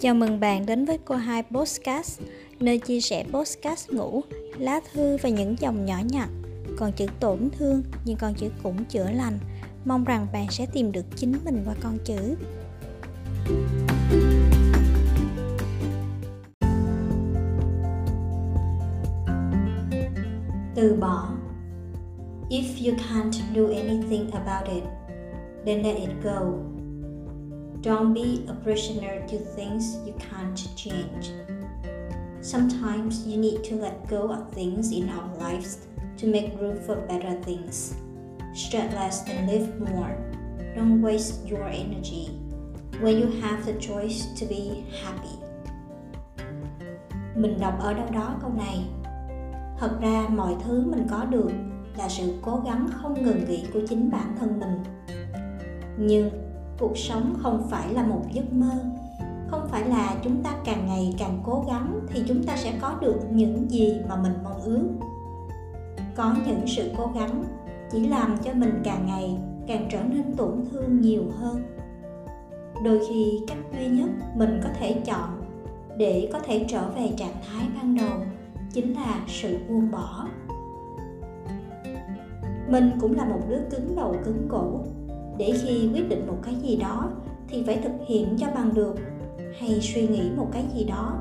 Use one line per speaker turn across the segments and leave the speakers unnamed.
Chào mừng bạn đến với cô hai Postcast, nơi chia sẻ postcast ngủ, lá thư và những dòng nhỏ nhặt. Còn chữ tổn thương nhưng con chữ cũng chữa lành. Mong rằng bạn sẽ tìm được chính mình qua con chữ. Từ bỏ If you can't do anything about it, then let it go Don't be a prisoner to things you can't change. Sometimes you need to let go of things in our lives to make room for better things. Stress less and live more. Don't waste your energy when you have the choice to be happy. Mình đọc ở đâu đó câu này. Thật ra mọi thứ mình có được là sự cố gắng không ngừng nghỉ của chính bản thân mình. Nhưng cuộc sống không phải là một giấc mơ. Không phải là chúng ta càng ngày càng cố gắng thì chúng ta sẽ có được những gì mà mình mong ước. Có những sự cố gắng chỉ làm cho mình càng ngày càng trở nên tổn thương nhiều hơn. Đôi khi cách duy nhất mình có thể chọn để có thể trở về trạng thái ban đầu chính là sự buông bỏ. Mình cũng là một đứa cứng đầu cứng cổ để khi quyết định một cái gì đó thì phải thực hiện cho bằng được. Hay suy nghĩ một cái gì đó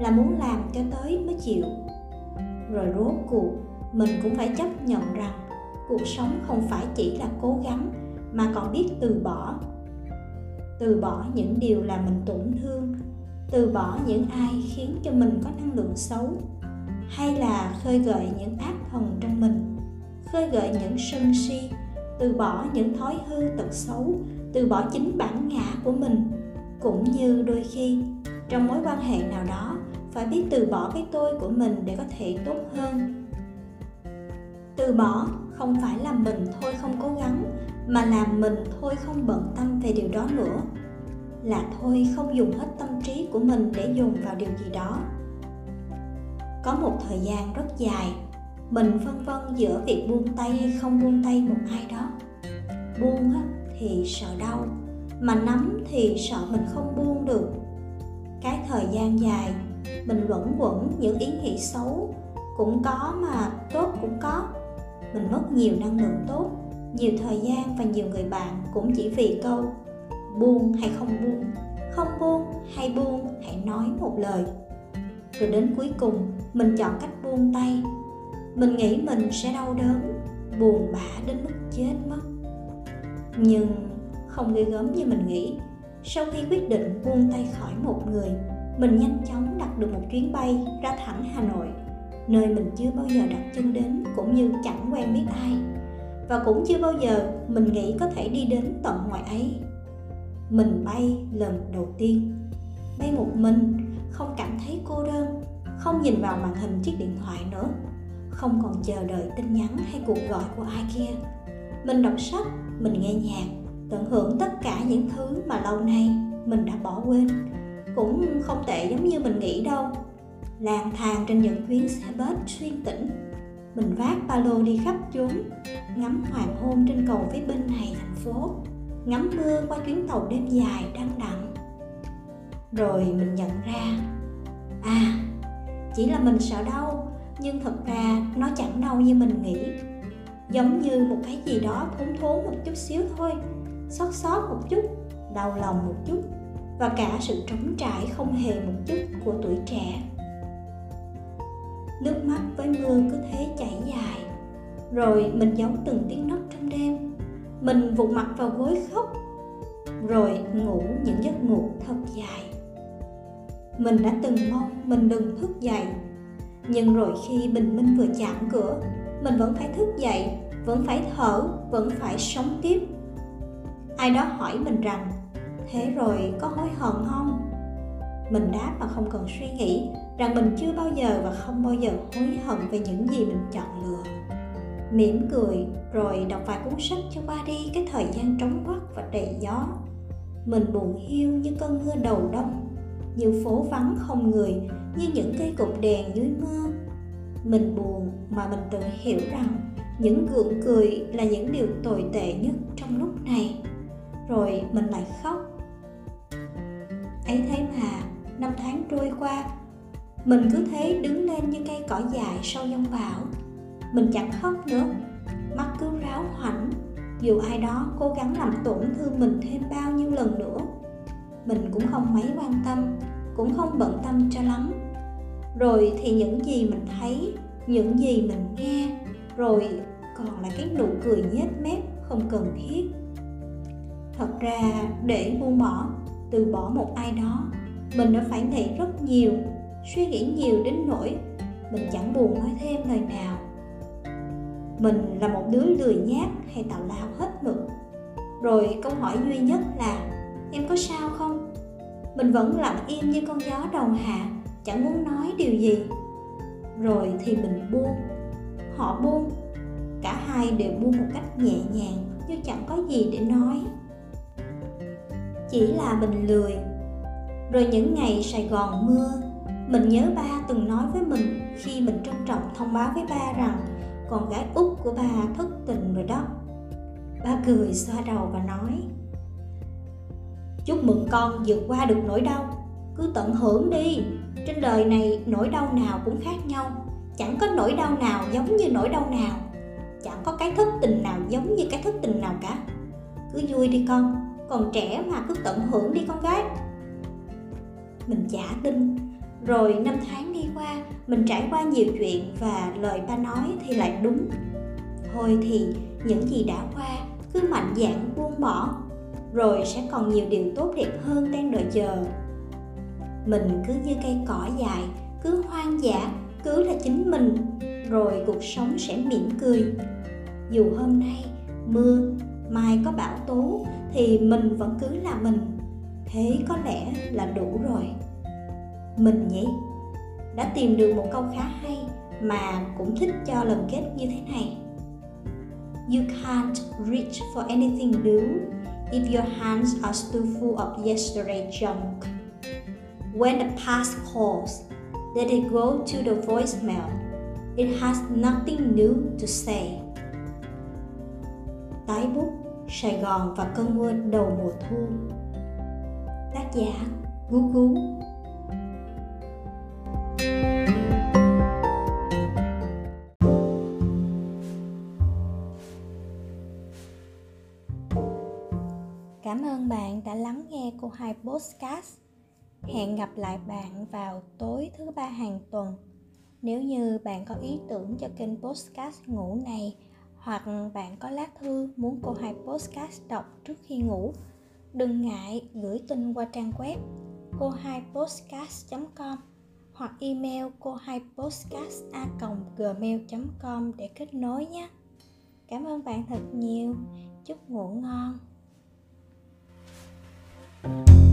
là muốn làm cho tới mới chịu. Rồi rốt cuộc, mình cũng phải chấp nhận rằng cuộc sống không phải chỉ là cố gắng mà còn biết từ bỏ. Từ bỏ những điều làm mình tổn thương, từ bỏ những ai khiến cho mình có năng lượng xấu, hay là khơi gợi những ác thần trong mình, khơi gợi những sân si từ bỏ những thói hư tật xấu, từ bỏ chính bản ngã của mình, cũng như đôi khi trong mối quan hệ nào đó phải biết từ bỏ cái tôi của mình để có thể tốt hơn. Từ bỏ không phải là mình thôi không cố gắng, mà là mình thôi không bận tâm về điều đó nữa, là thôi không dùng hết tâm trí của mình để dùng vào điều gì đó. Có một thời gian rất dài mình phân vân giữa việc buông tay hay không buông tay một ai đó. Buông thì sợ đau, mà nắm thì sợ mình không buông được. Cái thời gian dài, mình luẩn quẩn những ý nghĩ xấu cũng có mà tốt cũng có. Mình mất nhiều năng lượng tốt, nhiều thời gian và nhiều người bạn cũng chỉ vì câu buông hay không buông không buông hay buông hãy nói một lời. Rồi đến cuối cùng, mình chọn cách buông tay mình nghĩ mình sẽ đau đớn, buồn bã đến mức chết mất. Nhưng không ghê gớm như mình nghĩ, sau khi quyết định buông tay khỏi một người, mình nhanh chóng đặt được một chuyến bay ra thẳng hà nội, nơi mình chưa bao giờ đặt chân đến cũng như chẳng quen biết ai. Và cũng chưa bao giờ mình nghĩ có thể đi đến tận ngoài ấy. Mình bay lần đầu tiên. Bay một mình, không cảm thấy cô đơn, không nhìn vào màn hình chiếc điện thoại nữa không còn chờ đợi tin nhắn hay cuộc gọi của ai kia. Mình đọc sách, mình nghe nhạc, tận hưởng tất cả những thứ mà lâu nay mình đã bỏ quên. Cũng không tệ giống như mình nghĩ đâu. Lang thang trên những chuyến xe bus xuyên tỉnh, mình vác ba lô đi khắp chốn, ngắm hoàng hôn trên cầu phía bên này thành phố, ngắm mưa qua chuyến tàu đêm dài đang đẳng rồi mình nhận ra à chỉ là mình sợ đau nhưng thật ra, nó chẳng đau như mình nghĩ. Giống như một cái gì đó thốn thốn một chút xíu thôi, xót xót một chút, đau lòng một chút, và cả sự trống trải không hề một chút của tuổi trẻ. Nước mắt với mưa cứ thế chảy dài, rồi mình giấu từng tiếng nấc trong đêm. Mình vụt mặt vào gối khóc, rồi ngủ những giấc ngủ thật dài. Mình đã từng mong mình đừng thức dậy nhưng rồi khi bình minh vừa chạm cửa, mình vẫn phải thức dậy, vẫn phải thở, vẫn phải sống tiếp. Ai đó hỏi mình rằng, thế rồi có hối hận không? Mình đáp mà không cần suy nghĩ rằng mình chưa bao giờ và không bao giờ hối hận về những gì mình chọn lựa. Mỉm cười, rồi đọc vài cuốn sách cho qua đi cái thời gian trống quắc và đầy gió. Mình buồn hiu như cơn mưa đầu đông như phố vắng không người, như những cây cột đèn dưới mưa. Mình buồn mà mình tự hiểu rằng những gượng cười là những điều tồi tệ nhất trong lúc này. Rồi mình lại khóc. Ấy thế mà, năm tháng trôi qua, mình cứ thế đứng lên như cây cỏ dài sau giông bão. Mình chẳng khóc nữa, mắt cứ ráo hoảnh. Dù ai đó cố gắng làm tổn thương mình thêm bao nhiêu lần nữa mình cũng không mấy quan tâm, cũng không bận tâm cho lắm. Rồi thì những gì mình thấy, những gì mình nghe, rồi còn là cái nụ cười nhếch mép không cần thiết. Thật ra để buông bỏ, từ bỏ một ai đó, mình đã phải nghĩ rất nhiều, suy nghĩ nhiều đến nỗi mình chẳng buồn nói thêm lời nào. Mình là một đứa lười nhác hay tào lao hết mực. Rồi câu hỏi duy nhất là em có sao không? Mình vẫn lặng im như con gió đầu hạ, chẳng muốn nói điều gì. Rồi thì mình buông. Họ buông. Cả hai đều buông một cách nhẹ nhàng, như chẳng có gì để nói. Chỉ là mình lười. Rồi những ngày sài gòn mưa, mình nhớ ba từng nói với mình khi mình trân trọng thông báo với ba rằng con gái út của ba thất tình rồi đó. Ba cười xoa đầu và nói chúc mừng con vượt qua được nỗi đau. Cứ tận hưởng đi. Trên đời này, nỗi đau nào cũng khác nhau. Chẳng có nỗi đau nào giống như nỗi đau nào. Chẳng có cái thất tình nào giống như cái thất tình nào cả. Cứ vui đi con. Còn trẻ mà cứ tận hưởng đi con gái. Mình chả tin. Rồi năm tháng đi qua, mình trải qua nhiều chuyện và lời ba nói thì lại đúng. Thôi thì, những gì đã qua, cứ mạnh dạn buông bỏ rồi sẽ còn nhiều điều tốt đẹp hơn đang đợi chờ. Mình cứ như cây cỏ dài, cứ hoang dã, cứ là chính mình, rồi cuộc sống sẽ mỉm cười. Dù hôm nay mưa, mai có bão tố, thì mình vẫn cứ là mình. Thế có lẽ là đủ rồi. Mình nhỉ? Đã tìm được một câu khá hay mà cũng thích cho lần kết như thế này. You can't reach for anything new if your hands are still full of yesterday junk. When the past calls, let it go to the voicemail. It has nothing new to say. Tái bút Sài Gòn và cơn mưa đầu mùa thu Tác giả Gú Gú hai podcast. Hẹn gặp lại bạn vào tối thứ ba hàng tuần. Nếu như bạn có ý tưởng cho kênh podcast ngủ này hoặc bạn có lá thư muốn cô hai podcast đọc trước khi ngủ, đừng ngại gửi tin qua trang web cô hai podcast com hoặc email cô hai podcast a gmail com để kết nối nhé. Cảm ơn bạn thật nhiều. Chúc ngủ ngon. Bye.